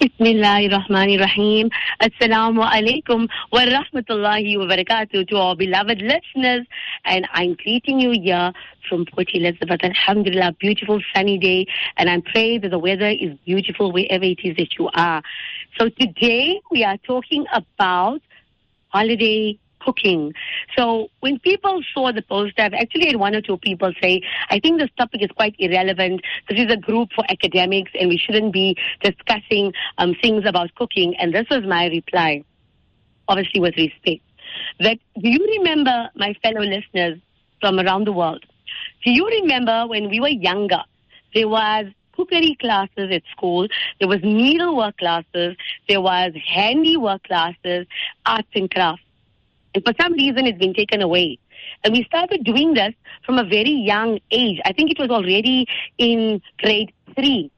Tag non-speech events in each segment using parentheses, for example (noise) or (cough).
Bismillahirrahmanirrahim. Assalamu alaikum wa rahmatullahi wa barakatuh to our beloved listeners. And I'm greeting you here from Port Elizabeth. Alhamdulillah, beautiful sunny day. And I pray that the weather is beautiful wherever it is that you are. So today we are talking about holiday cooking. So when people saw the poster, I've actually had one or two people say, I think this topic is quite irrelevant. This is a group for academics and we shouldn't be discussing um, things about cooking. And this was my reply, obviously with respect. That do you remember, my fellow listeners from around the world, do you remember when we were younger, there was cookery classes at school, there was needlework classes, there was handiwork classes, arts and crafts. And for some reason, it's been taken away. And we started doing this from a very young age. I think it was already in grade three.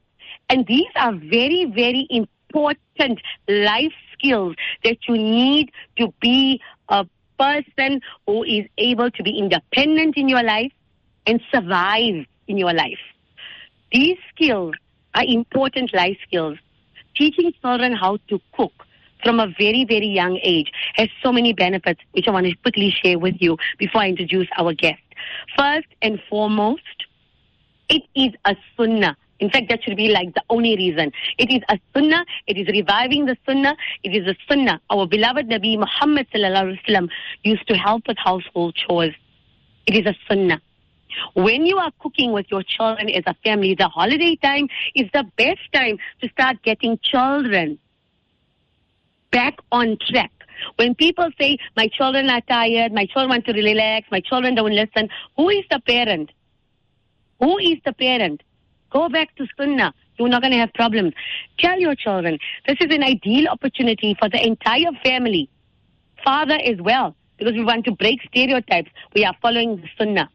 And these are very, very important life skills that you need to be a person who is able to be independent in your life and survive in your life. These skills are important life skills. Teaching children how to cook from a very, very young age has so many benefits, which I want to quickly share with you before I introduce our guest. First and foremost, it is a sunnah. In fact, that should be like the only reason. It is a sunnah. It is reviving the sunnah. It is a sunnah. Our beloved Nabi Muhammad used to help with household chores. It is a sunnah. When you are cooking with your children as a family, the holiday time is the best time to start getting children back on track. When people say, my children are tired, my children want to relax, my children don't listen, who is the parent? Who is the parent? Go back to Sunnah. You're not going to have problems. Tell your children, this is an ideal opportunity for the entire family. Father as well, because we want to break stereotypes. We are following the Sunnah.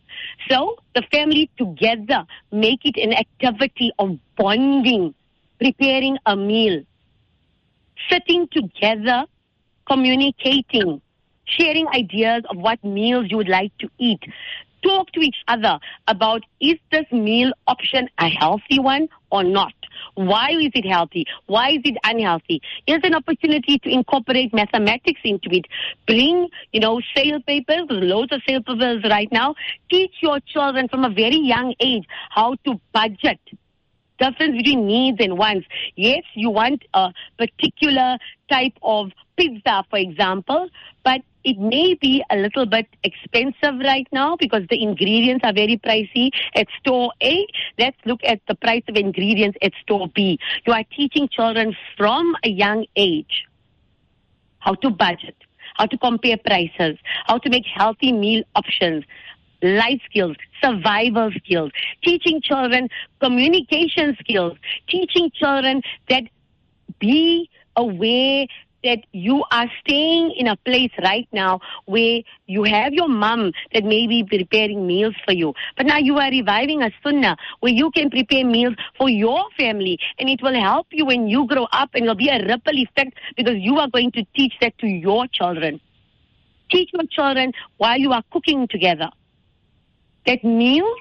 So the family together make it an activity of bonding, preparing a meal, sitting together, communicating, sharing ideas of what meals you would like to eat. Talk to each other about is this meal option a healthy one or not? Why is it healthy? Why is it unhealthy? Here's an opportunity to incorporate mathematics into it. Bring, you know, sale papers, loads of sale papers right now. Teach your children from a very young age how to budget difference between needs and wants. Yes, you want a particular type of pizza, for example, but it may be a little bit expensive right now because the ingredients are very pricey at store A. Let's look at the price of ingredients at store B. You are teaching children from a young age how to budget, how to compare prices, how to make healthy meal options, life skills, survival skills, teaching children communication skills, teaching children that be aware that you are staying in a place right now where you have your mom that may be preparing meals for you. But now you are reviving a sunnah where you can prepare meals for your family and it will help you when you grow up and it'll be a ripple effect because you are going to teach that to your children. Teach your children while you are cooking together that meals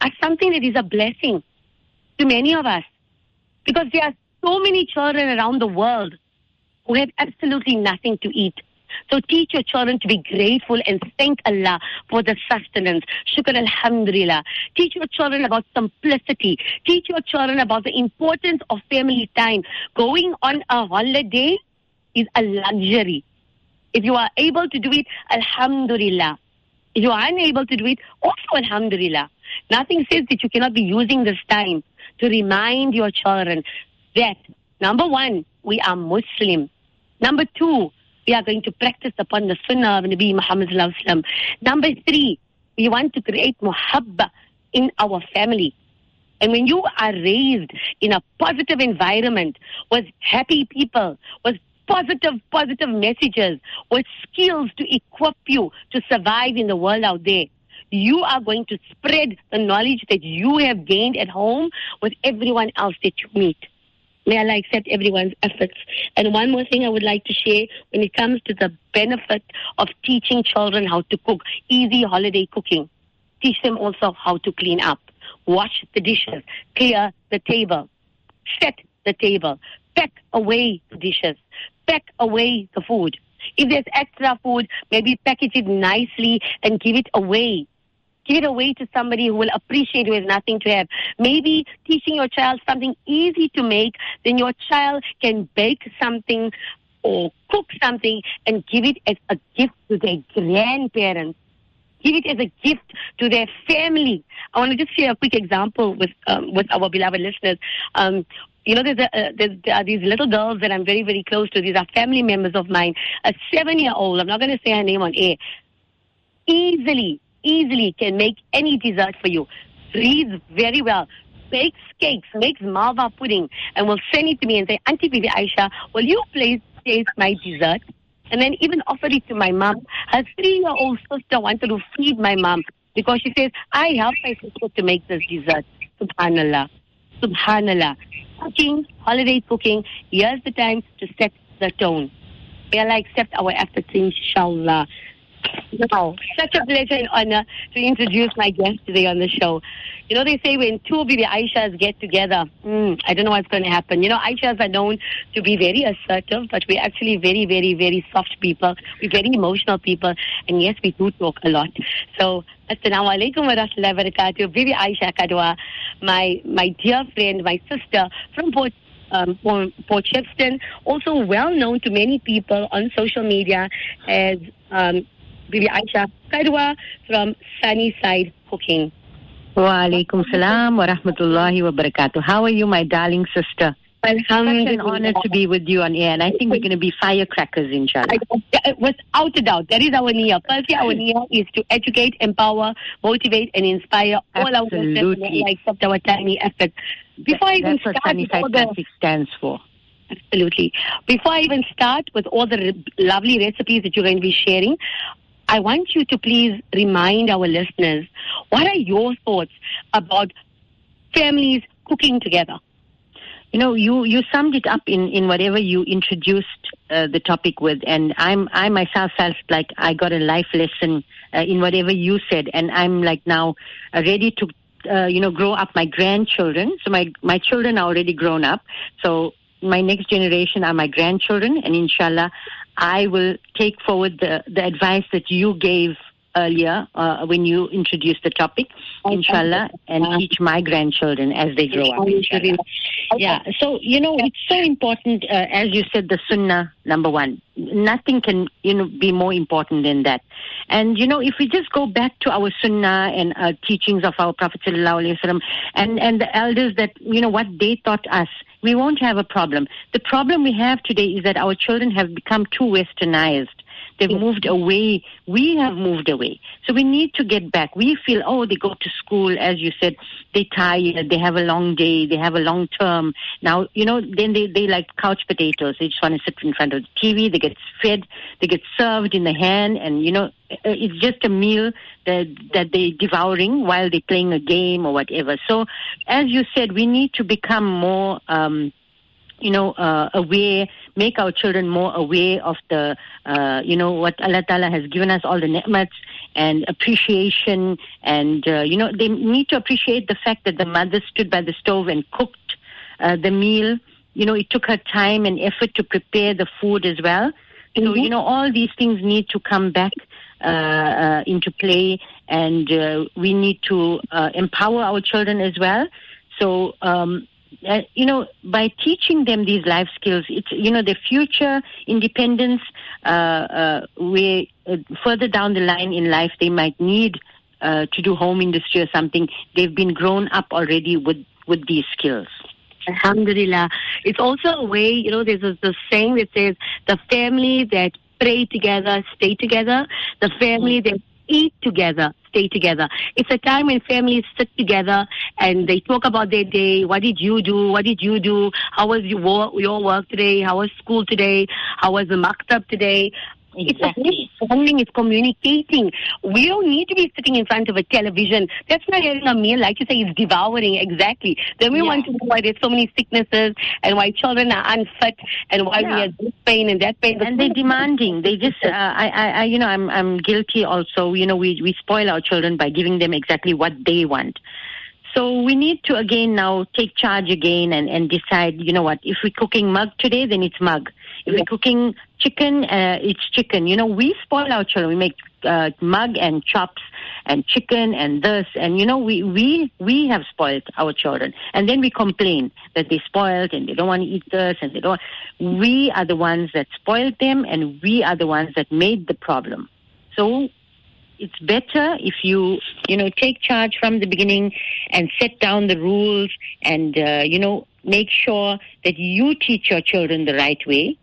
are something that is a blessing to many of us because there are so many children around the world who have absolutely nothing to eat. So teach your children to be grateful and thank Allah for the sustenance. Shukr alhamdulillah. Teach your children about simplicity. Teach your children about the importance of family time. Going on a holiday is a luxury. If you are able to do it, alhamdulillah. You are unable to do it, also alhamdulillah. Nothing says that you cannot be using this time to remind your children that number one, we are Muslim. Number two, we are going to practice upon the sunnah of Nabi Muhammad Number three, we want to create muhabba in our family. And when you are raised in a positive environment with happy people, with positive, positive messages with skills to equip you to survive in the world out there. You are going to spread the knowledge that you have gained at home with everyone else that you meet. May Allah accept everyone's efforts. And one more thing I would like to share when it comes to the benefit of teaching children how to cook, easy holiday cooking. Teach them also how to clean up, wash the dishes, clear the table, set the table. Pack away the dishes. Pack away the food. If there's extra food, maybe package it nicely and give it away. Give it away to somebody who will appreciate who has nothing to have. Maybe teaching your child something easy to make, then your child can bake something or cook something and give it as a gift to their grandparents. Give it as a gift to their family. I want to just share a quick example with um, with our beloved listeners. Um, you know, there's, a, uh, there's there are these little girls that I'm very, very close to. These are family members of mine. A seven-year-old, I'm not going to say her name on air, easily, easily can make any dessert for you. Reads very well. Bakes cakes, makes malva pudding, and will send it to me and say, Auntie Bibi Aisha, will you please taste my dessert? And then even offer it to my mom. Her three-year-old sister wanted to feed my mom because she says, I helped my sister to make this dessert. Subhanallah. Subhanallah. Cooking, holiday cooking, here's the time to set the tone. May Allah accept our efforts, inshallah. Now, such a pleasure and honor to introduce my guest today on the show. You know, they say when two Bibi Aishas get together, mm, I don't know what's going to happen. You know, Aishas are known to be very assertive, but we're actually very, very, very soft people. We're very emotional people. And yes, we do talk a lot. So, Assalamu alaikum wa rahmatullahi wa barakatuh. Bibi Aisha Kadwa, my, my dear friend, my sister from Port um, Port, Shepstone, also well known to many people on social media as um, Bibi Aisha Kadwa from Sunnyside Cooking. Wa alaikum salam wa rahmatullahi wa barakatuh. How are you, my darling sister? Such an honor to be with you on air, and I think we're going to be firecrackers, inshallah. Uh, without a doubt, that is our niyyah. Firstly, our niyyah is to educate, empower, motivate, and inspire all Absolutely. our listeners except our tiny efforts. Before I even That's what start all the, stands for. Absolutely. Before I even start with all the re- lovely recipes that you're going to be sharing, I want you to please remind our listeners what are your thoughts about families cooking together? You know, you, you summed it up in, in whatever you introduced uh, the topic with, and I'm I myself felt like I got a life lesson uh, in whatever you said, and I'm like now uh, ready to uh, you know grow up my grandchildren. So my my children are already grown up, so my next generation are my grandchildren, and inshallah, I will take forward the the advice that you gave earlier uh, when you introduced the topic, inshallah, and teach my grandchildren as they grow up. Inshallah. Yeah, so you know it's so important, uh, as you said, the sunnah number one. Nothing can you know be more important than that. And you know, if we just go back to our sunnah and uh, teachings of our Prophet sallallahu alaihi wasallam, and and the elders that you know what they taught us, we won't have a problem. The problem we have today is that our children have become too westernized. They've moved away. We have moved away. So we need to get back. We feel, oh, they go to school, as you said, they tired, they have a long day, they have a long term. Now, you know, then they, they like couch potatoes. They just want to sit in front of the TV, they get fed, they get served in the hand, and, you know, uh, it's just a meal that, that they're devouring while they're playing a game or whatever. So, as you said, we need to become more, um, you know, uh, aware, make our children more aware of the, uh, you know, what Allah Ta'ala has given us, all the ni'mats and appreciation. And, uh, you know, they need to appreciate the fact that the mother stood by the stove and cooked uh, the meal. You know, it took her time and effort to prepare the food as well. So, you know, all these things need to come back uh, uh, into play, and uh, we need to uh, empower our children as well. So, um, uh, you know, by teaching them these life skills, it's you know, their future independence. Uh, uh, where uh, further down the line in life, they might need uh, to do home industry or something. They've been grown up already with with these skills. Alhamdulillah. It's also a way, you know, there's a, this saying that says the family that pray together, stay together. The family that eat together, stay together. It's a time when families sit together and they talk about their day. What did you do? What did you do? How was your work, your work today? How was school today? How was the maktab today? Exactly. It's bonding, it's communicating. We don't need to be sitting in front of a television. That's not having a meal, like you say, it's devouring, exactly. Then we Yeah. want to know why there's so many sicknesses and why children are unfit and why we have this pain and that pain. and they're demanding. They just, (laughs) uh, I, I, I, you know, I'm, I'm guilty also. You know, we we spoil our children by giving them exactly what they want. So we need to again now take charge again and, and decide, you know what, if we're cooking mug today, then it's mug. If we're cooking chicken, uh, it's chicken. You know, we spoil our children. We make uh, mug and chops and chicken and this and you know we we we have spoiled our children and then we complain that they spoiled and they don't want to eat this and they don't we are the ones that spoiled them and we are the ones that made the problem so it's better if you you know take charge from the beginning and set down the rules and uh, you know make sure that you teach your children the right way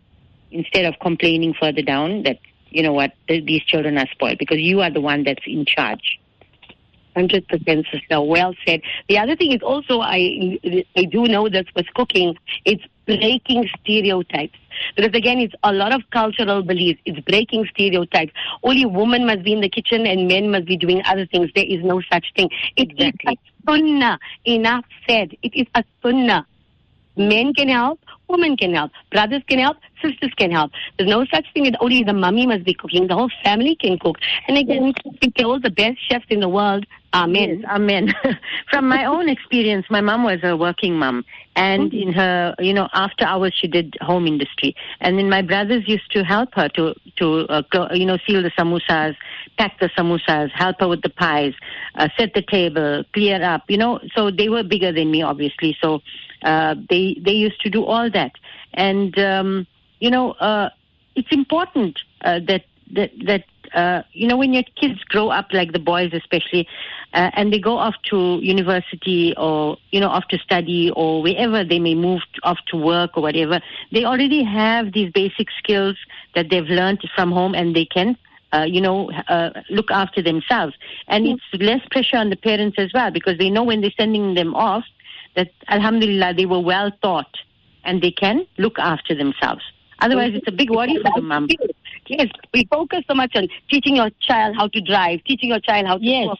instead of complaining further down that you know what these children are spoiled because you are the one that's in charge 100% sister well said the other thing is also i i do know that with cooking it's breaking stereotypes because again, it's a lot of cultural beliefs. It's breaking stereotypes. Only women must be in the kitchen and men must be doing other things. There is no such thing. It exactly. is a sunnah. Enough said. It is a sunnah. Men can help, women can help, brothers can help, sisters can help. There's no such thing as only the mummy must be cooking. The whole family can cook. And again, kill the best chefs in the world. Amen. Yes, amen. (laughs) From my own experience, my mom was a working mom. And mm-hmm. in her, you know, after hours, she did home industry. And then my brothers used to help her to, to uh, you know, seal the samosas, pack the samosas, help her with the pies, uh, set the table, clear up, you know. So they were bigger than me, obviously. So uh, they they used to do all that, and um, you know uh, it's important uh, that that that uh, you know when your kids grow up like the boys especially, uh, and they go off to university or you know off to study or wherever they may move off to work or whatever, they already have these basic skills that they've learned from home and they can uh, you know, uh, look after themselves. And it's less pressure on the parents as well because they know when they're sending them off, that Alhamdulillah they were well taught and they can look after themselves. Otherwise, it's a big worry for the mom. Yes, we focus so much on teaching your child how to drive, teaching your child how to yes. Cook.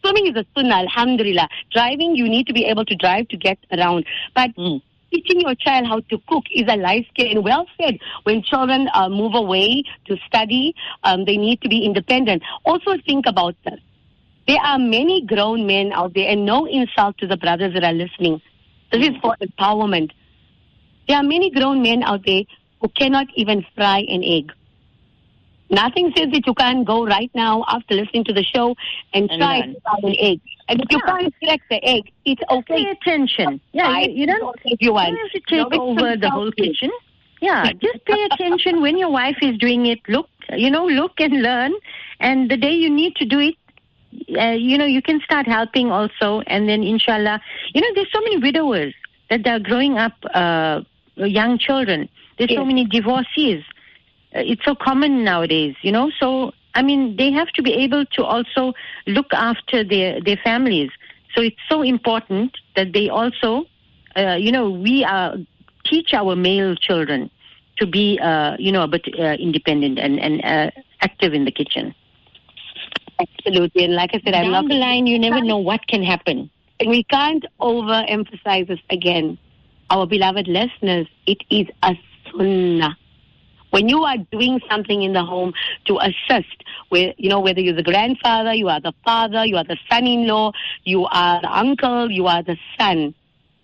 Swimming is a sunnah, alhamdulillah. Driving, you need to be able to drive to get around. But mm. teaching your child how to cook is a life skill. And well said, when children uh, move away to study, um, they need to be independent. Also think about this. There are many grown men out there, and no insult to the brothers that are listening. This is for empowerment. There are many grown men out there who cannot even fry an egg. Nothing says that you can't go right now after listening to the show and, and try to fry an egg. And if yeah. you can't crack the egg, it's okay. Pay attention. Yeah, you, you don't, if you want. You have to take no, over the whole kitchen. Yeah, (laughs) just pay attention when your wife is doing it. Look, you know, look and learn. And the day you need to do it, uh, you know, you can start helping also, and then inshallah, you know, there's so many widowers that are growing up, uh, young children. There's yes. so many divorcees. Uh, it's so common nowadays, you know. So I mean, they have to be able to also look after their their families. So it's so important that they also, uh, you know, we are teach our male children to be, uh, you know, but uh, independent and and uh, active in the kitchen. Absolutely. And like I said, Down I love the line, you never know what can happen. And we can't overemphasize this again. Our beloved listeners, it is a sunnah. When you are doing something in the home to assist, where, you know, whether you're the grandfather, you are the father, you are the son-in-law, you are the uncle, you are the son,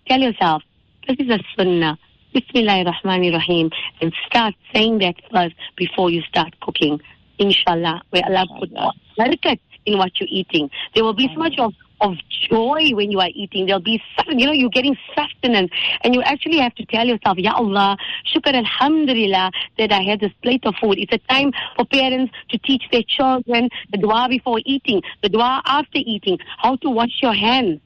tell yourself, this is a sunnah. Bismillah ar-Rahman rahim and start saying that first before you start cooking inshallah, where Allah put barakat in what you're eating. There will be so much of, of joy when you are eating. There'll be, you know, you're getting sustenance. And you actually have to tell yourself, Ya Allah, shukr alhamdulillah that I had this plate of food. It's a time for parents to teach their children the dua before eating, the dua after eating, how to wash your hands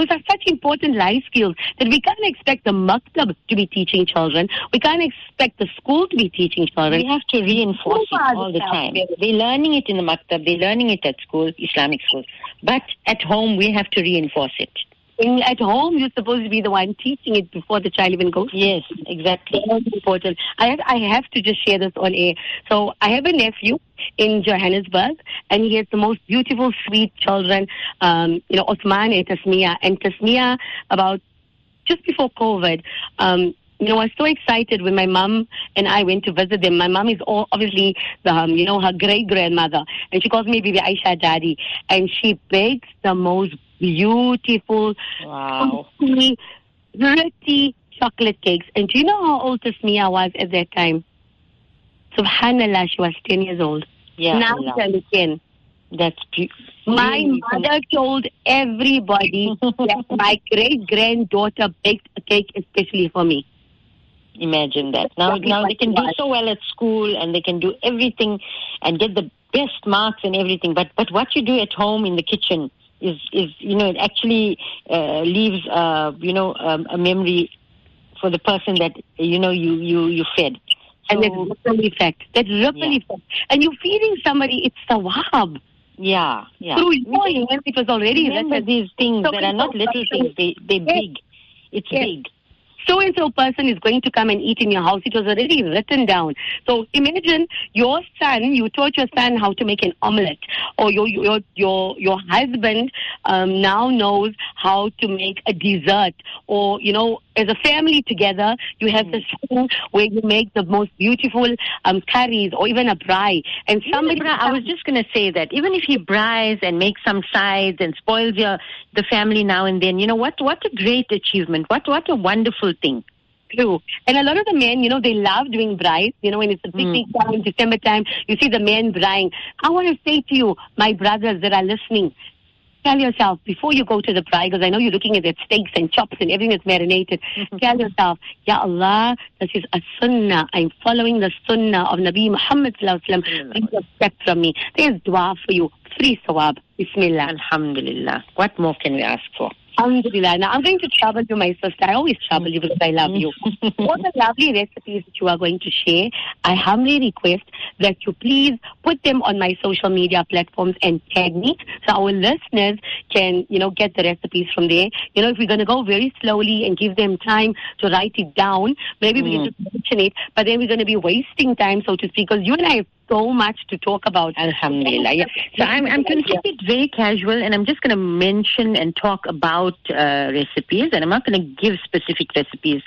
those are such important life skills that we can't expect the maktab to be teaching children. We can't expect the school to be teaching children. We have to reinforce it all the time. They're learning it in the maktab, they're learning it at school, Islamic school. But at home, we have to reinforce it in, at home, you're supposed to be the one teaching it before the child even goes. Yes, exactly. Very important. I have, I have to just share this on air. So I have a nephew in Johannesburg, and he has the most beautiful, sweet children. Um, you know, Osman and Tasmia, and Tasmia about just before COVID. Um, you know, I was so excited when my mom and I went to visit them. My mom is all, obviously, the, um, you know, her great grandmother, and she calls me Bibi Aisha Daddy, and she bakes the most beautiful, Wow. pretty, pretty chocolate cakes. And do you know how old Tasmia was at that time? Subhanallah, she was 10 years old. Yeah. now she's 10. That's be- My mother told everybody (laughs) that my great granddaughter baked a cake especially for me. Imagine that. Now, now they can do so well at school, and they can do everything, and get the best marks and everything. But but what you do at home in the kitchen is is you know it actually uh, leaves uh, you know um, a memory for the person that you know you you you fed. And that So, ripple effect. That ripple Yeah. effect. And you're feeding somebody, it's sawab. yeah, yeah. Through your it was already Remember these things So that are not little things. They they're Yes. big. It's Yes. big. So and so person is going to come and eat in your house. It was already written down. So imagine your son, you taught your son how to make an omelette, or your your your your husband um, now knows how to make a dessert, or you know, as a family together, you have this thing where you make the most beautiful um, curries or even a braai, and somebody. Even, I was just going to say that even if he braais and makes some sides and spoils your the family now and then, you know what? What a great achievement! What what a wonderful thing! True. And a lot of the men, you know, they love doing braais. You know, when it's the picnic time, December time, you see the men braai. I want to say to you, my brothers that are listening, tell yourself before you go to the braai, because I know you're looking at the steaks and chops and everything that's marinated. Mm-hmm. tell yourself, Ya Allah, this is a sunnah. I'm following the sunnah of Nabi Muhammad wasallam. Please accept from me. There's dua for you. Free sawab. Bismillah. Alhamdulillah. What more can we ask for? Alhamdulillah. Now I'm going to trouble you, my sister. I always trouble you because I love you. Mm-hmm. All the lovely recipes that you are going to share, I humbly request that you please put them on my social media platforms and tag me so our listeners can, you know, get the recipes from there. You know, if we're going to go very slowly and give them time to write it down, maybe we can mm. just mention it, but then we're going to be wasting time, so to speak, because you and I have so much to talk about. Alhamdulillah. Yeah. So I'm, I'm going to keep it very casual and I'm just going to mention and talk about uh, recipes and I'm not going to give specific recipes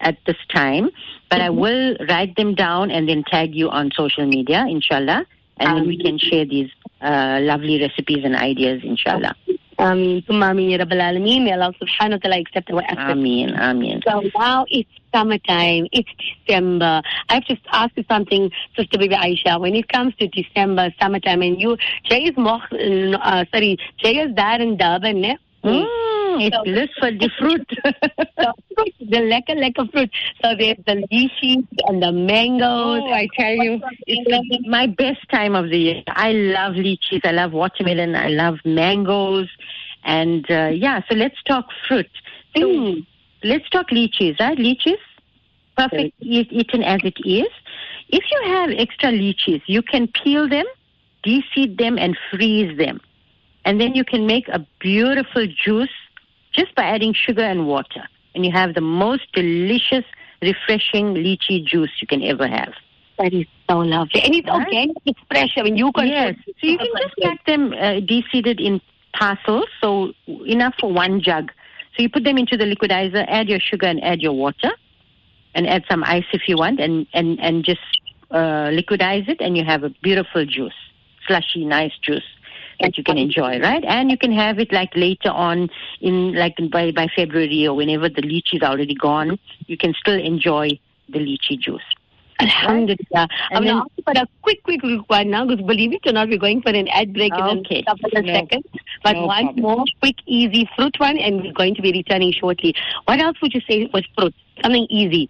at this time, but I will write them down and then tag you on social media, inshallah, and then we can share these uh, lovely recipes and ideas, inshallah. Ameen. Summa ameen, ya Rabbil Alameen. May Allah subhanahu wa ta'ala accept our efforts. Ameen, ameen. So now it's summertime, it's December. I have to ask you something, Sister Bibi Aisha. When it comes to December, summertime, and you, Jay is uh, sorry, Jay is there in Durban, ne? Mm, it's bliss for the fruit. the fruit, the lekker, lekker fruit. So there's the lychees and the mangoes. Oh, I tell you, it's my best time of the year. I love lychees, I love watermelon, I love mangoes, and uh, yeah. So let's talk fruit. So Mm. let's talk lychees, right? Lychees, perfect e- eaten as it is. If you have extra lychees, you can peel them, de-seed them, and freeze them, and then you can make a beautiful juice just by adding sugar and water, and you have the most delicious, refreshing lychee juice you can ever have. That is so lovely. And it's Right? organic, it's fresh. I mean, you can. Yes. So you can just pack them uh, de-seeded in parcels, so enough for one jug. So you put them into the liquidizer, add your sugar and add your water, and add some ice if you want, and and and just uh, liquidize it, and you have a beautiful juice, slushy, nice juice that you can enjoy, right? And you can have it like later on in like by by February or whenever the lychee is already gone, you can still enjoy the lychee juice. Alhamdulillah. I'm going to ask you for a quick, quick, quick one now because believe it or not, we're going for an ad break in Okay. a couple of No- seconds. But no one problem. more quick, easy fruit one, and we're going to be returning shortly. What else would you say was fruit? Something easy.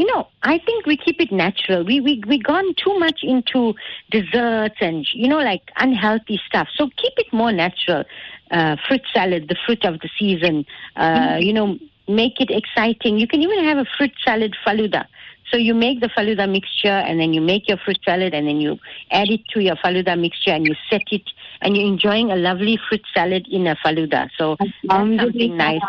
You know, I think we keep it natural. We we we gone too much into desserts and you know like unhealthy stuff. So keep it more natural. Uh, fruit salad, the fruit of the season. Uh, You know, make it exciting. You can even have a fruit salad faluda. So you make the faluda mixture and then you make your fruit salad and then you add it to your faluda mixture and you set it and you're enjoying a lovely fruit salad in a faluda. So that's something nice.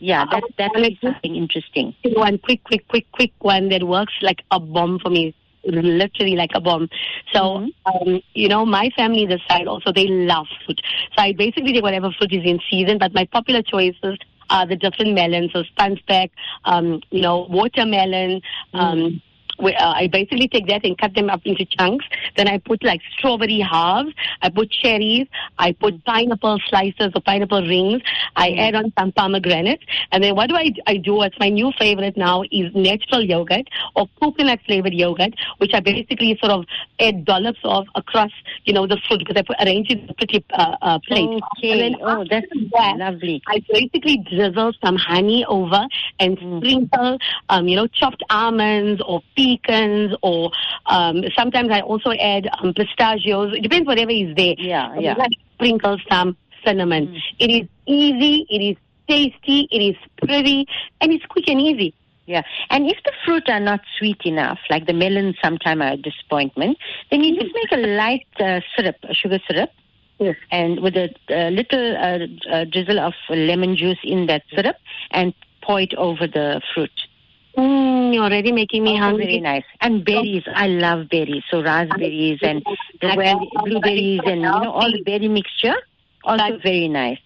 Yeah, that that is something interesting. One quick, quick, quick, quick one that works like a bomb for me. Literally like a bomb. So, um, you know, my family this side also, they love fruit. So I basically take whatever fruit is in season, but my popular choices are the different melons. So spanspek, um, you know, watermelon, um, uh, I basically take that and cut them up into chunks. Then I put like strawberry halves. I put cherries. I put pineapple slices or pineapple rings. I add on some pomegranate. And then what do I, I do? What's my new favorite now is natural yogurt or coconut flavored yogurt, which I basically sort of add dollops of across, you know, the fruit because I put, arrange it in a pretty uh, uh, plate. Okay. Oh, that's that, lovely. I basically drizzle some honey over and Mm. sprinkle, um, you know, chopped almonds or pecans or um, sometimes I also add um, pistachios. It depends whatever is there. Yeah, yeah. I sprinkle some cinnamon. Mm. It is easy. It is tasty. It is pretty, and it's quick and easy. Yeah, and if the fruit are not sweet enough, like the melons sometime are a disappointment, then you just make a light uh, syrup, a sugar syrup, Yes. and with a, a little uh, uh, drizzle of lemon juice in that syrup, and pour it over the fruit. Mm, you're already making me Also hungry. Very nice. And berries, I love berries. So raspberries and blueberries and you know all the berry mixture. Also very nice.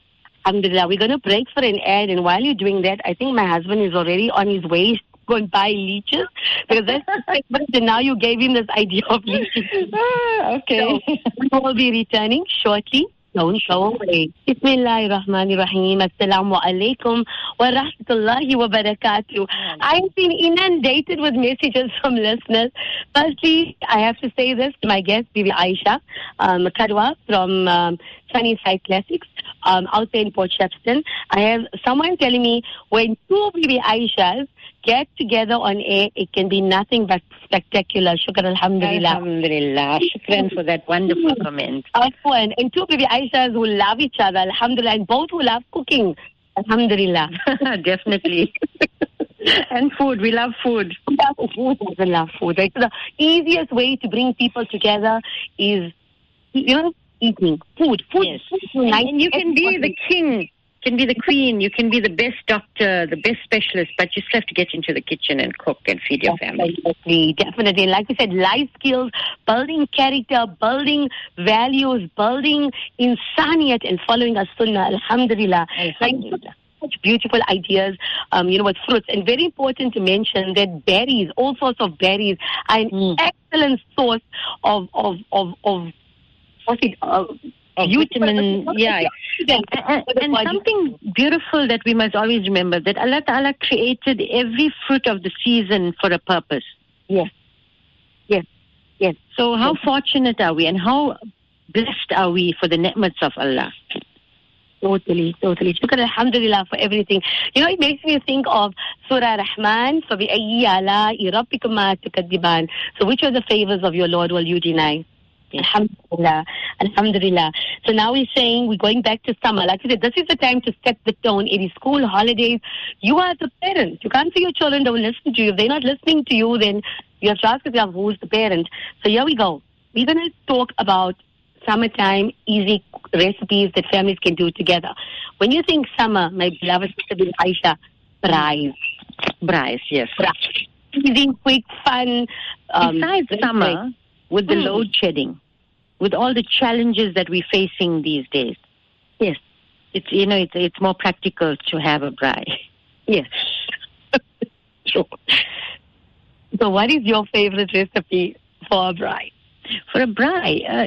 Alhamdulillah. We're going to break for an ad, and while you're doing that, I think my husband is already on his way going buy lychees because that's the segment, and now you gave him this idea of lychees. (laughs) Ah, okay. So, we will be returning shortly. Away. Bismillahir Rahmanir Rahim. Assalamu alaikum wa rahmatullahi wa barakatuh. I've been inundated with messages from listeners. Firstly, I have to say this to my guest, Bibi Aisha um, Kadwa from um, Sunnyside Classics um, out there in Port Shepstone. I have someone telling me when two Bibi Aishas get together on air, it can be nothing but spectacular. Shukr alhamdulillah. Alhamdulillah. Shukran for that wonderful hmm. comment. Afwan, and two Bibi Aishas who love each other, alhamdulillah, and both who love cooking, alhamdulillah. (laughs) Definitely. (laughs) and food. We love food. love food, I love food. Right? So the easiest way to bring people together is, you know, eating food. Food. Yes. food And, and you can be the king, can be the queen, you can be the best doctor, the best specialist, but you still have to get into the kitchen and cook and feed your family. Definitely, definitely. And like we said, life skills, building character, building values, building insaniyat and following a sunnah, alhamdulillah. Like, Alhamdulillah. such beautiful ideas, um, you know, with fruits. And very important to mention that berries, all sorts of berries, are an Mm. excellent source of, of, of, of what's it, uh, vitamin, yeah. And, and, and something beautiful that we must always remember that Allah Ta'ala created every fruit of the season for a purpose. Yes. Yes. Yes. So how yes. fortunate are we and how blessed are we for the ni'mats of Allah? Totally, totally. Shukr alhamdulillah for everything. You know, it makes me think of Surah Rahman, So which are the favors of your Lord will you deny? Alhamdulillah. Alhamdulillah. So now we're saying we're going back to summer. Like I said, this is the time to set the tone. It is school holidays. You are the parent. You can't say your children don't listen to you. If they're not listening to you, then you have to ask yourself who's the parent. So here we go. We're going to talk about summertime easy recipes that families can do together. When you think summer, my beloved sister Aisha, fries. Braais, yes. Fries. Easy, quick, fun. Um, Besides summer, with the Hmm. load shedding, with all the challenges that we're facing these days, Yes. it's you know it's it's more practical to have a braai. Yes. (laughs) sure. So, what is your favorite recipe for a braai? For a braai, uh,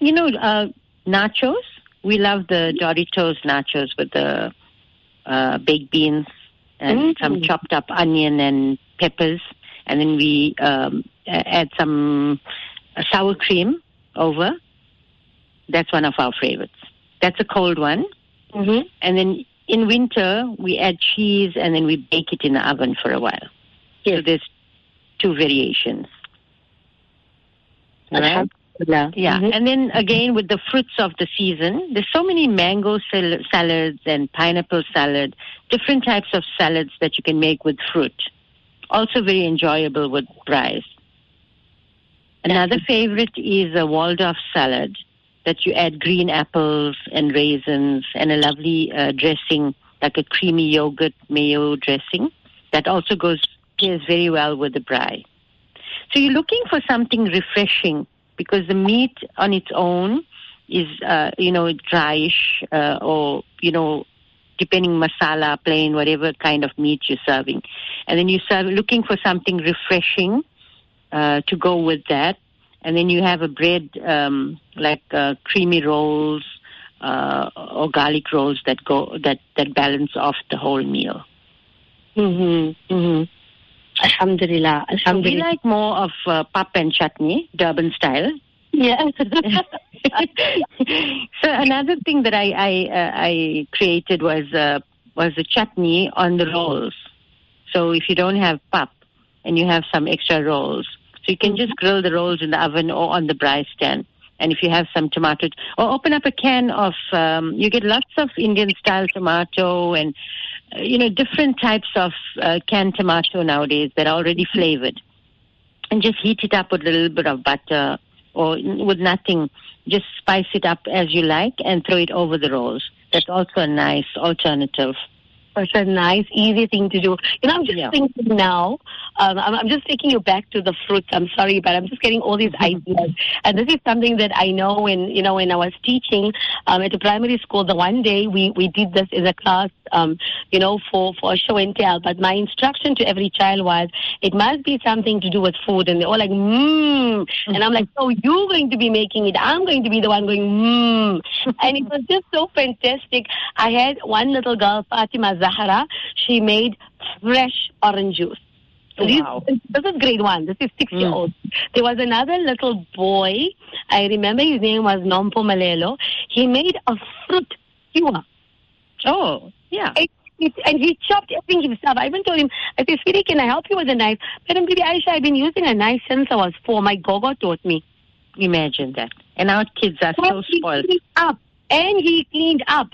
you know, uh, nachos. We love the Doritos nachos with the uh, baked beans and Mm. some chopped up onion and peppers, and then we um, add some uh, sour cream over. That's one of our favorites. That's a cold one. Mm-hmm. And then in winter, we add cheese and then we bake it in the oven for a while. So there's two variations. Right? Yeah. Mhm. And then again, with the fruits of the season, there's so many mango sal- salads and pineapple salad, different types of salads that you can make with fruit. Also very enjoyable with rice. Another favorite is a Waldorf salad that you add green apples and raisins and a lovely uh, dressing, like a creamy yogurt mayo dressing. That also goes pairs very well with the braai. So you're looking for something refreshing because the meat on its own is, uh, you know, dryish uh, or, you know, depending masala, plain, whatever kind of meat you're serving. And then you serve looking for something refreshing uh, to go with that, and then you have a bread um, like uh, creamy rolls uh, or garlic rolls that go that that balance off the whole meal. Mhm. Mhm. Alhamdulillah. So we like more of uh, pap and chutney, Durban style. yeah. (laughs) so another thing that I I, uh, I created was uh, was a chutney on the rolls. So if you don't have pap and you have some extra rolls, so you can just grill the rolls in the oven or on the braai stand. And if you have some tomato, or open up a can of, um, you get lots of Indian style tomato and, uh, you know, different types of uh, canned tomato nowadays that are already flavored. And just heat it up with a little bit of butter or with nothing. Just spice it up as you like and throw it over the rolls. That's also a nice alternative. Such a nice, easy thing to do. You know, I'm just Yeah. thinking now. Um, I'm, I'm just taking you back to the fruits. I'm sorry, but I'm just getting all these ideas. And this is something that I know when you know when I was teaching um, at a primary school. The one day we we did this in a class, um, you know, for for a show and tell. But my instruction to every child was it must be something to do with food, and they're all like, mmm. And I'm like, so you're going to be making it. I'm going to be the one going, mmm. and it was just so fantastic. I had one little girl, Fatima Zahra. She made fresh orange juice. These- Wow. this is grade one. This is six year hmm. old. There was another little boy. I remember his name was Nompo Malelo. He made a fruit skewer. Oh, yeah. It, it, and he chopped everything himself. I even told him, I said, Sweetie, can I help you with a knife? But Bibi Aisha, I've been using a knife since I was four. My gogo taught me. Imagine that. And our kids are so And he spoiled. cleaned up. And he cleaned up.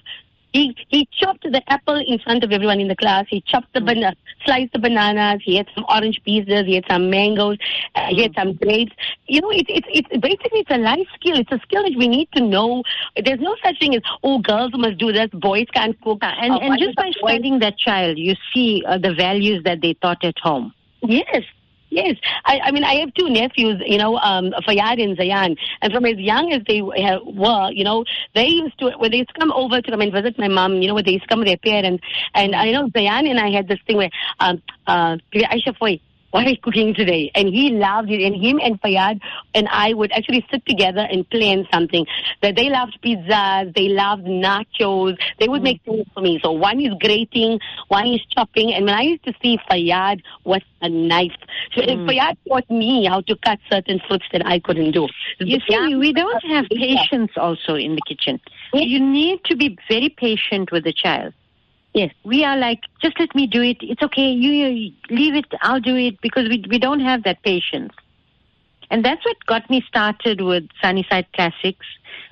He he chopped the apple in front of everyone in the class. He chopped the banana, sliced the bananas. He had some orange pieces. He had some mangoes. Uh, He had some grapes. You know, it's it's it's basically it's a life skill. It's a skill that we need to know. There's no such thing as oh, girls must do this, boys can't cook. And, Uh, and just by studying that child, you see uh, the values that they taught at home. Yes. Yes, I, I mean I have two nephews, you know, um, Fayyad and Zayan, and from as young as they were, you know, they used to when they used to come over to come and visit my mom, you know, when they used to come with their parents, and I know Zayan and I had this thing where, um, uh, Aisha Foy, what are you cooking today? And he loved it, and him and Fayyad and I would actually sit together and plan something. That they loved pizzas, they loved nachos, they would make things for me. So one is grating, one is chopping, and when I used to see Fayyad with a knife, so mm. Fayyad taught me how to cut certain fruits that I couldn't do. You see, we don't have patience also in the kitchen. Yes. You need to be very patient with the child. Yes. We are like, just let me do it. It's okay. You, you leave it. I'll do it because we we don't have that patience. And that's what got me started with Sunnyside Classics,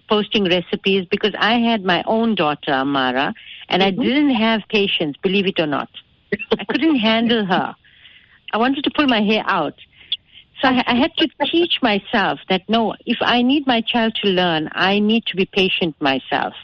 posting recipes because I had my own daughter, Amara, and I mm-hmm. didn't have patience, believe it or not. I couldn't (laughs) handle her. I wanted to pull my hair out. So I, I had to teach myself that no, if I need my child to learn, I need to be patient myself.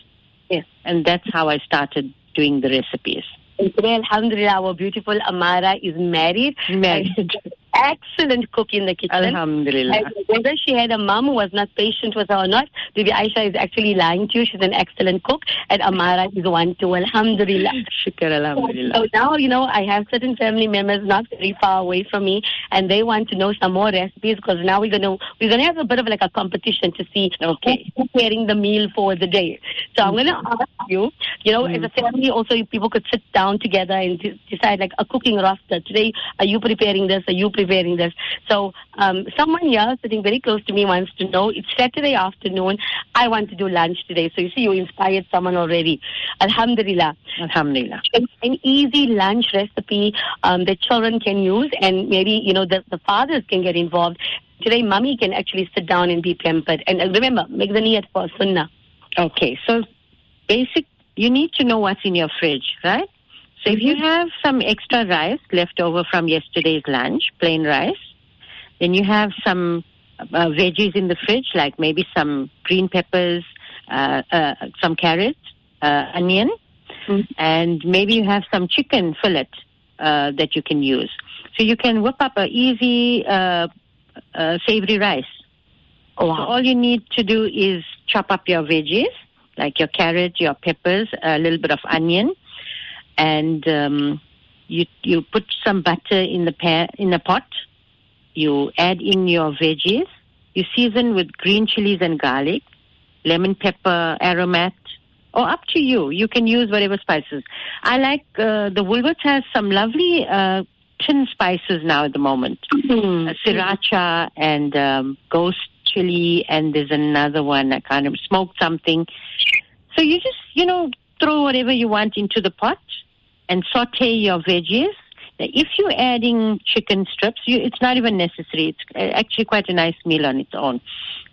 Yes. And that's how I started doing the recipes. And today, Alhamdulillah, our beautiful Amara is married. Married. Excellent cook in the kitchen. Alhamdulillah. And whether she had a mom who was not patient with her or not, Bibi Aisha is actually lying to you. She's an excellent cook, and Amara is one too. Alhamdulillah. (laughs) Shukr, alhamdulillah. So now, you know, I have certain family members not very far away from me, and they want to know some more recipes because now we're gonna we're gonna have a bit of like a competition to see Okay. who's preparing the meal for the day. So I'm gonna mm-hmm. ask you, you know, as a mm-hmm. family, also people could sit down together and decide like a cooking roster. Today, are you preparing this? Are you preparing this? So um, someone here sitting very close to me wants to know. It's Saturday afternoon. I want to do lunch today. So you see, you inspired someone already. Alhamdulillah Alhamdulillah. an, an easy lunch recipe um, that children can use, and maybe you know the, the fathers can get involved. Today, mommy can actually sit down and be pampered. And uh, remember, make the niyat for sunnah. Okay, so basic, you need to know what's in your fridge, right? So if you have some extra rice left over from yesterday's lunch, plain rice, then you have some uh, veggies in the fridge, like maybe some green peppers, uh, uh, some carrots, uh, onion, Mhm. and maybe you have some chicken fillet uh, that you can use. So you can whip up a easy uh, uh, savory rice. Oh, So all you need to do is chop up your veggies, like your carrot, your peppers, a little bit of onion, and um, you you put some butter in the pan in the pot, you add in your veggies. You season with green chilies and garlic, lemon pepper, aromat, or up to you. You can use whatever spices. I like uh, the Woolworths has some lovely uh, tin spices now at the moment. Mm. Uh, sriracha and um, ghost chili, and there's another one I can't remember, smoked something. So you just you know throw whatever you want into the pot and saute your veggies. If you're adding chicken strips, you, it's not even necessary. It's uh, actually quite a nice meal on its own.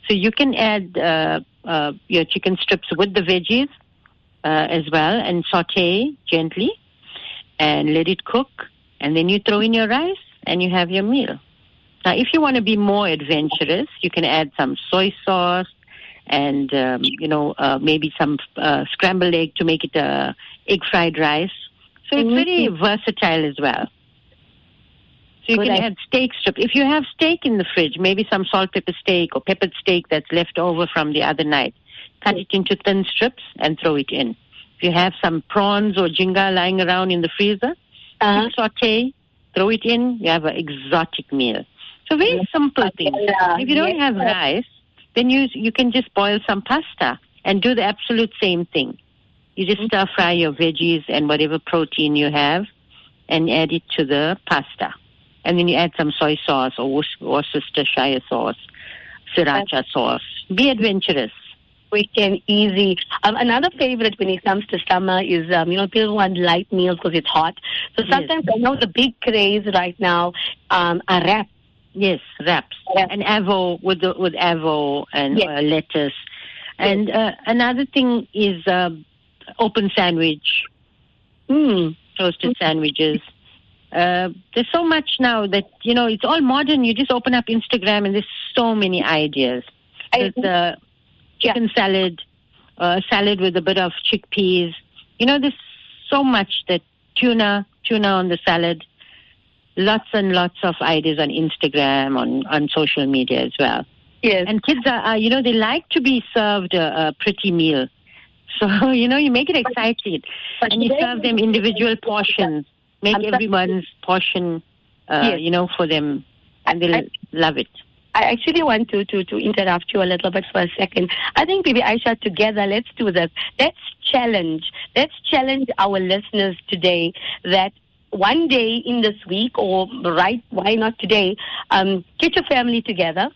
So you can add uh, uh, your chicken strips with the veggies uh, as well and saute gently and let it cook. And then you throw in your rice and you have your meal. Now, if you want to be more adventurous, you can add some soy sauce and, um, you know, uh, maybe some uh, scrambled egg to make it a egg fried rice. So it's very versatile as well. So you Good can idea. add steak strip. If you have steak in the fridge, maybe some salt pepper steak or peppered steak that's left over from the other night, cut it into thin strips and throw it in. If you have some prawns or jinga lying around in the freezer, Uh-huh. saute, throw it in, you have an exotic meal. So very simple things. Yeah, If you don't yes. have rice, then you you can just boil some pasta and do the absolute same thing. You just stir fry your veggies and whatever protein you have, and add it to the pasta, and then you add some soy sauce or Worcestershire sauce, sriracha sauce. Be adventurous. quick and easy. Um, another favorite when it comes to summer is, um, you know, people want light meals because it's hot. So Yes. sometimes I know the big craze right now um, are wraps. Yes, wraps Yeah. and avo with the, with avo and Yes. uh, lettuce. And uh, another thing is uh, open sandwich, Mm. toasted sandwiches. Uh, there's so much now that you know it's all modern. You just open up Instagram and there's so many ideas. There's uh, chicken salad, uh, salad with a bit of chickpeas. You know, there's so much that tuna, tuna on the salad. Lots and lots of ideas on Instagram, on, on social media as well. Yes. And kids are, are, you know, they like to be served a, a pretty meal. So, (laughs) you know, you make it exciting But and you serve them individual portions. Make everyone's portion, uh, Yes. you know, for them, and they'll I- love it. I actually want to, to, to interrupt you a little bit for a second. I think, Bibi Aisha, together, let's do this. Let's challenge. Let's challenge our listeners today that one day in this week, or right, why not today, um, get your family together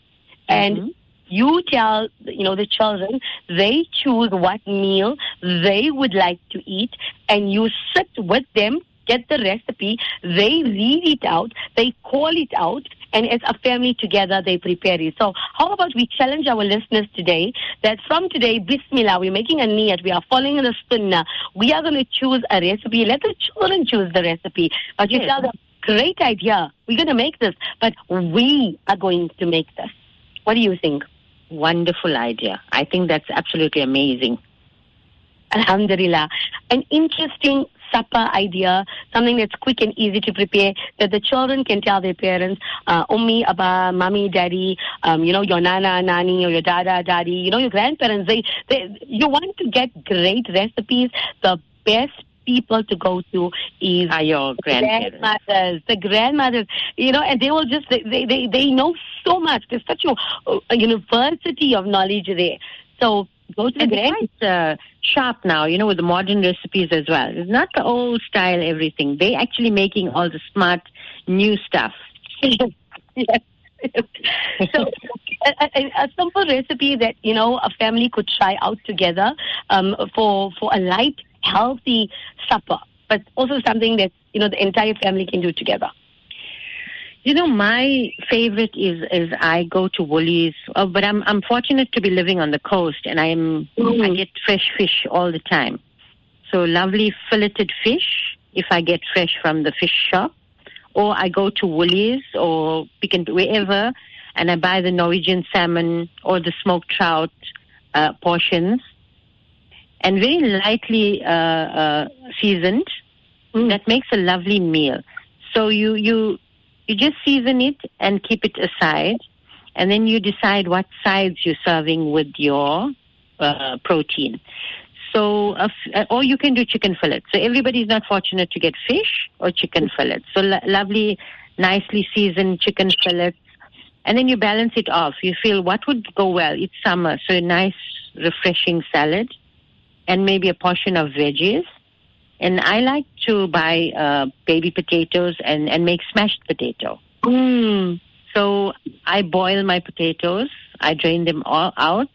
and Mhm. You tell you know the children they choose what meal they would like to eat and you sit with them get the recipe they read it out they call it out and as a family together they prepare it. So how about we challenge our listeners today that from today bismillah we're making a niyat we are following the sunnah we are going to choose a recipe let the children choose the recipe. But you Yes. tell them great idea we're going to make this but we are going to make this. What do you think Wonderful idea. I think that's absolutely amazing. Alhamdulillah. An interesting supper idea, something that's quick and easy to prepare, that the children can tell their parents, uh, Ummi, Abba, Mommy, Daddy, um, you know, your Nana, Nani, or your Dada, Daddy, you know, your grandparents, they, they, you want to get great recipes. The best people to go to is Are your grandparents? grandmothers, the grandmothers, you know, and they will just, they, they, they, know so much. There's such a, a university of knowledge there. So go to the grand. uh, sharp now, you know, with the modern recipes as well. It's not the old style everything. They actually making all the smart new stuff. yes. (laughs) so a, a, a simple recipe that you know a family could try out together um, for for a light, healthy supper, but also something that you know the entire family can do together. You know, my favorite is is I go to Woolies, uh, but I'm I'm fortunate to be living on the coast, and I'm Mm. I get fresh fish all the time. So lovely filleted fish if I get fresh from the fish shop, or I go to Woolies or pick and wherever, and I buy the Norwegian salmon or the smoked trout uh, portions, and very lightly uh, uh, seasoned. Mm. That makes a lovely meal. So you you you just season it and keep it aside, and then you decide what sides you're serving with your uh, protein. So, f- uh, or you can do chicken fillets. So everybody's not fortunate to get fish or chicken fillets. So lo- lovely, nicely seasoned chicken fillets and then you balance it off. You feel what would go well. It's summer, so a nice, refreshing salad, and maybe a portion of veggies. And I like to buy uh, baby potatoes and, and make smashed potato. Mm. So I boil my potatoes, I drain them all out,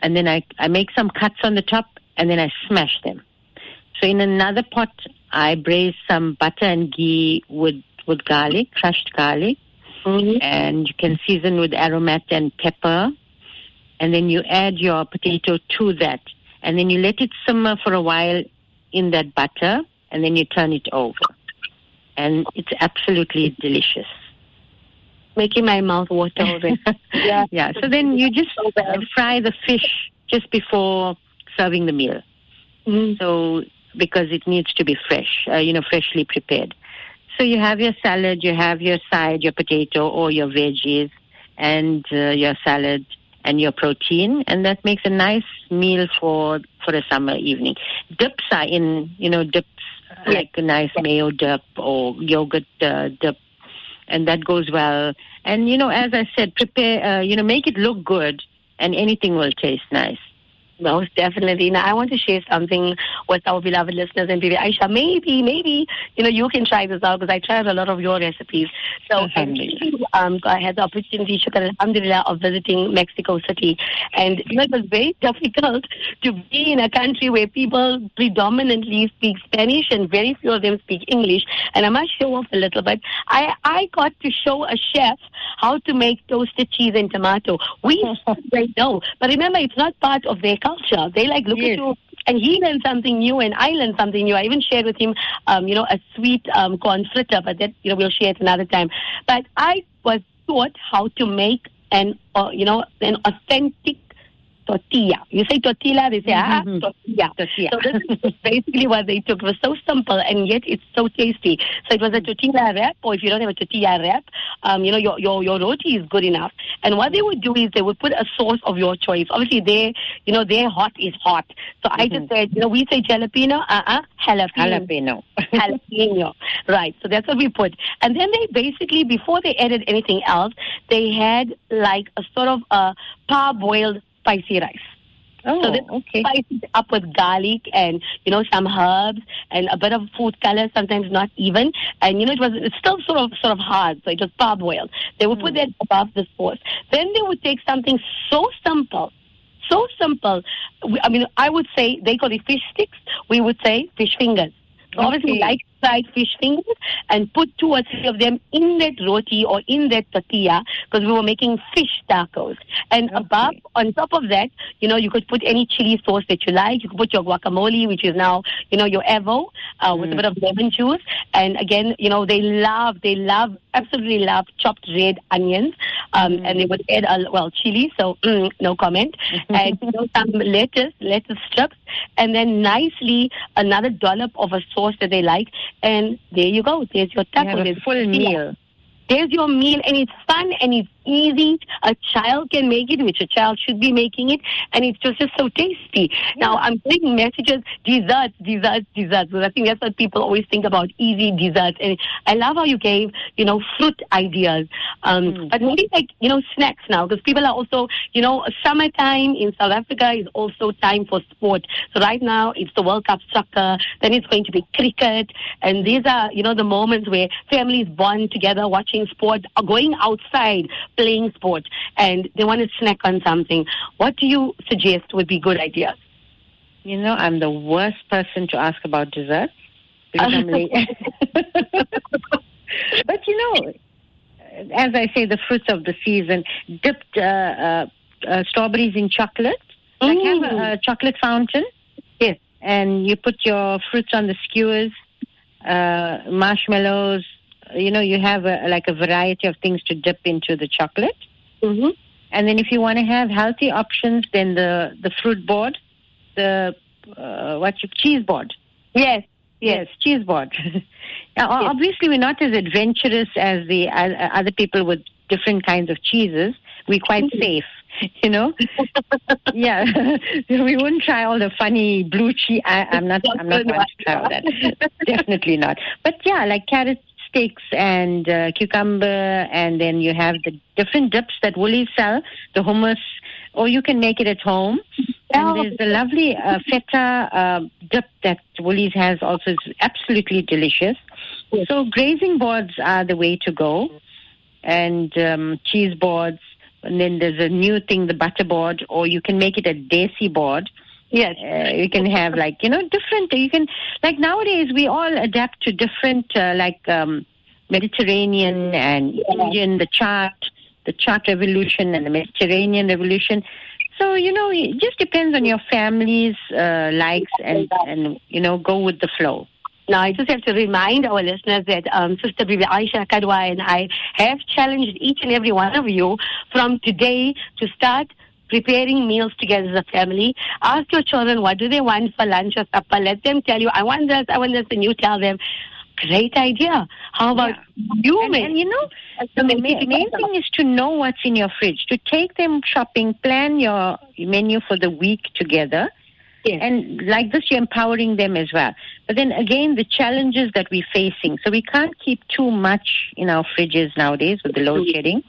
and then I, I make some cuts on the top, and then I smash them. So in another pot, I braise some butter and ghee with, with garlic, crushed garlic, Mhm. and you can season with aromat and pepper. And then you add your potato to that. And then you let it simmer for a while in that butter, and then you turn it over. And it's absolutely delicious. Making my mouth water already. (laughs) Yeah. yeah. So then you just fry the fish just before serving the meal. Mm. So because it needs to be fresh, uh, you know, freshly prepared. So you have your salad, you have your side, your potato or your veggies, and uh, your salad and your protein, and that makes a nice meal for for a summer evening. Dips are in, you know, dips like a nice mayo dip or yogurt uh, dip, and that goes well. And you know, as I said, prepare, uh, you know, make it look good, and anything will taste nice. Most definitely. Now, I want to share something with our beloved listeners and Bibi Aisha. Maybe, maybe, you know, you can try this out because I tried a lot of your recipes. So, um, I had the opportunity, shukr alhamdulillah, of visiting Mexico City. And, you know, it was very (laughs) difficult to be in a country where people predominantly speak Spanish and very few of them speak English. And I must show off a little bit. I, I got to show a chef how to make toasted cheese and tomato. We (laughs) they know. But remember, it's not part of their culture. They like look Yes. at you. And he learned something new, and I learned something new. I even shared with him, um, you know, a sweet um, corn fritter, but that you know we'll share it another time. But I was taught how to make an, uh, you know, an authentic tortilla. You say tortilla, they say ah Mhm. tortilla. Tortilla. So this is basically what they took. It was so simple and yet it's so tasty. So it was a tortilla wrap, or if you don't have a tortilla wrap, um, you know, your, your, your roti is good enough. And what they would do is they would put a sauce of your choice. Obviously, they, you know, their hot is hot. So I just said, you know, we say jalapeno, uh-uh, jalapeno. Jalapeno. (laughs) jalapeno. Right. So that's what we put. And then they basically, before they added anything else, they had like a sort of a parboiled spicy rice. Oh, So this okay. spice it up with garlic and you know some herbs and a bit of food color, sometimes not even. And you know it was it's still sort of sort of hard, so it was parboiled. They would put hmm. that above the sauce. Then they would take something so simple, so simple. I mean, I would say they call it fish sticks. We would say fish fingers. So Obviously, Okay. like fried fish fingers and put two or three of them in that roti or in that tortilla because we were making fish tacos. And Okay. above, on top of that, you know, you could put any chili sauce that you like. You could put your guacamole, which is now, you know, your avo, uh, with a Mm. bit of lemon juice. And again, you know, they love, they love, absolutely love chopped red onions. Um, Mm. and they would add, a, well, chili, so mm, no comment. (laughs) and you know, some lettuce, lettuce strips, and then nicely another dollop of a sauce that they like. And there you go. There's your You taco. a There's full meal. There's your meal, and it's fun and it's easy. A child can make it, which a child should be making it, and it's just, just so tasty. Now, I'm getting messages, desserts, desserts, desserts, because I think that's what people always think about, easy desserts. And I love how you gave, you know, fruit ideas. Um, Mm. But maybe like, you know, snacks now, because people are also, you know, summertime in South Africa is also time for sport. So right now, it's the World Cup soccer, then it's going to be cricket, and these are, you know, the moments where families bond together watching sport, or going outside playing sport, and they want to snack on something. What do you suggest would be good ideas? You know, I'm the worst person to ask about desserts because I'm late. (laughs) but you know, as I say, the fruits of the season, dipped uh, uh, uh, strawberries in chocolate. Like have a, a chocolate fountain. Yes. And you put your fruits on the skewers, uh, marshmallows. You know, you have a, like a variety of things to dip into the chocolate. Mm-hmm. And then if you want to have healthy options, then the, the fruit board, the, uh, what you, cheese board. Yes. Yes, cheese board. (laughs) now, Yes. obviously, we're not as adventurous as the uh, other people with different kinds of cheeses. We're quite Mhm. safe, (laughs) you know. (laughs) yeah, we wouldn't try all the funny blue cheese. I, I'm not. I'm not going to try all that. Definitely not. But yeah, like carrot sticks and uh, cucumber, and then you have the different dips that Woolies sell, the hummus, or you can make it at home. And there's the lovely uh, feta uh, dip that Woolies has also is absolutely delicious. Yes. So grazing boards are the way to go, and um, cheese boards. And then there's a new thing, the butter board, or you can make it a desi board. Yes. Uh, you can have like you know different. You can like nowadays we all adapt to different uh, like um, Mediterranean and Indian, the chaat, the chaat revolution and the Mediterranean revolution. So you know, it just depends on your family's uh, likes and and you know go with the flow. Now, I just have to remind our listeners that um, Sister Bibi Aisha Kadwa and I have challenged each and every one of you from today to start preparing meals together as a family. Ask your children what do they want for lunch or supper. Let them tell you, I want this, I want this, and you tell them. Great idea. How about you, And, and you know, the ma- main thing is to know what's in your fridge. To take them shopping, plan your menu for the week together. Yes. And like this, you're empowering them as well. But then again, the challenges that we're facing. So we can't keep too much in our fridges nowadays with the load shedding.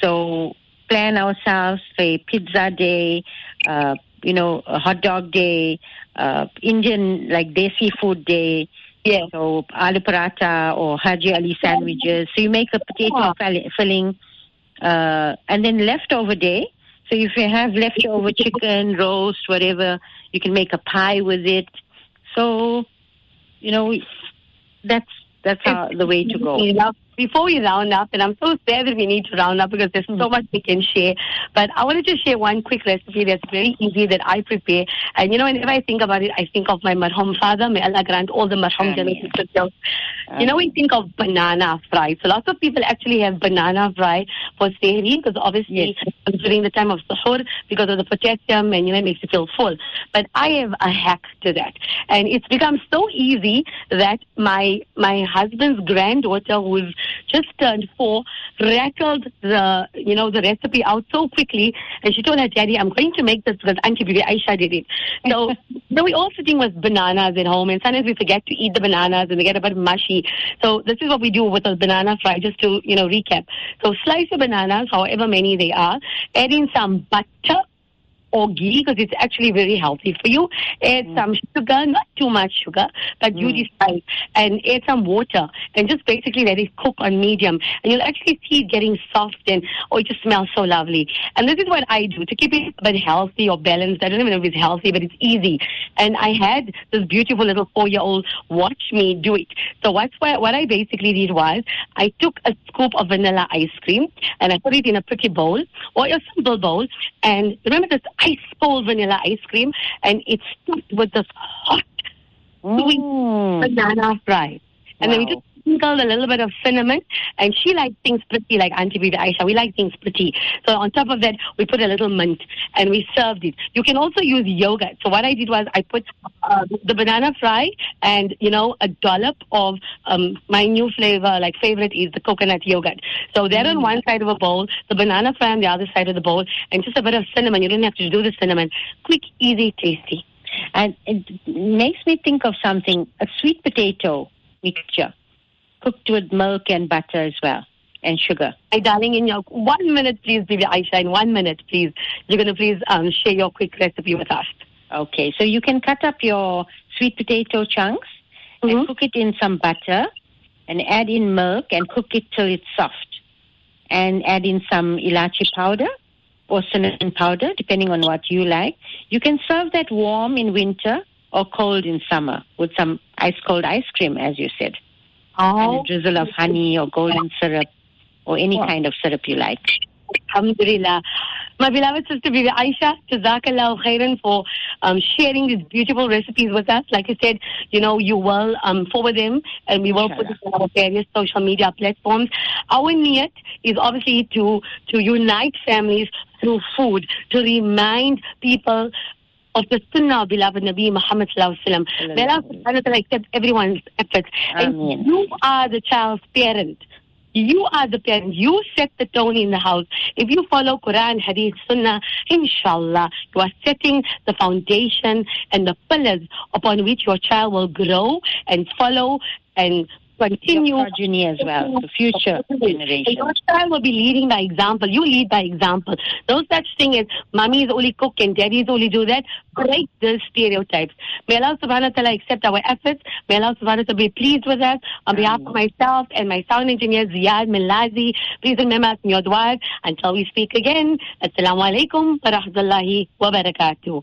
So plan ourselves for pizza day, uh, you know, a hot dog day, uh, Indian like desi food day. Yes. So aloo paratha or Haji Ali sandwiches. So you make a potato Wow. filling, uh, and then leftover day. So if you have leftover (laughs) chicken, roast, whatever, you can make a pie with it. So, you know, that's that's how, the way to go. Before we round up, and I'm so sad that we need to round up because there's so much we can share, but I wanted to share one quick recipe that's very easy that I prepare. And you know, whenever I think about it, I think of my marhum father. May Allah grant all the marhum generations. You know, we think of banana fry. So lots of people actually have banana fry for sehri because obviously during the time of sahur because of the potassium and you know it makes you feel full. But I have a hack to that, and it's become so easy that my my husband's granddaughter who's just turned four rattled the you know the recipe out so quickly, and she told her daddy, "I'm going to make this because Auntie Bibi Aisha did it." So. (laughs) So we all sitting with bananas at home, and sometimes we forget to eat the bananas, and they get a bit mushy. So this is what we do with a banana fry, just to you know recap. So slice your bananas, however many they are, add in some butter or ghee because it's actually very healthy for you. Add mm. some sugar, not too much sugar, but you mm. decide, and add some water, and just basically let it cook on medium, and you'll actually see it getting soft, and oh, it just smells so lovely. And this is what I do to keep it a bit healthy or balanced. I don't even know if it's healthy, but it's easy. And I had this beautiful little four-year-old watch me do it. So what's what, what I basically did was I took a scoop of vanilla ice cream and I put it in a pretty bowl or a simple bowl. And remember this ice bowl vanilla ice cream, and it's stuffed with this hot sweet Mm. banana fry. And then we just sprinkled a little bit of cinnamon. And she likes things pretty like Auntie Bibi Aisha. We like things pretty. So on top of that, we put a little mint and we served it. You can also use yogurt. So what I did was I put uh, the banana fry and, you know, a dollop of um, my new flavor, like favorite is the coconut yogurt. So that on one side of a bowl, the banana fry on the other side of the bowl, and just a bit of cinnamon. You don't have to do the cinnamon. Quick, easy, tasty. And it makes me think of something, a sweet potato mixture, cooked with milk and butter as well, and sugar. My darling, in your one minute, please, Bibi Aisha, in one minute, please. You're going to please um, share your quick recipe with us. Okay, so you can cut up your sweet potato chunks Mhm. and cook it in some butter and add in milk and cook it till it's soft. And add in some ilachi powder or cinnamon powder, depending on what you like. You can serve that warm in winter or cold in summer with some ice cold ice cream, as you said. And a drizzle of honey or golden syrup or any Wow. kind of syrup you like. Alhamdulillah. My beloved sister Bibi Aisha, Jazakallah khairan for um, sharing these beautiful recipes with us. Like I said, you know, you will um, forward them and we will put it on our various social media platforms. Our niyat is obviously to, to unite families through food, to remind people of the sunnah of beloved Nabi Muhammad sallallahu alaihi wasallam. May Allah subhanahu wa accept everyone's efforts. Ameen. And you are the child's parent. You are the parent. You set the tone in the house. If you follow Quran, Hadith, Sunnah, inshallah, you are setting the foundation and the pillars upon which your child will grow and follow and continue. Your progeny as well, the future generation. Your child will be leading by example. You lead by example. No such thing as mommy is only cook and daddy is only do that. Break those stereotypes. May Allah subhanahu wa ta'ala accept our efforts. May Allah subhanahu wa ta'ala be pleased with us. On behalf of myself and my sound engineer Ziyad Milazi, please remember us in your dua until we speak again. Assalamu alaikum wa rahmatullahi wa barakatuh.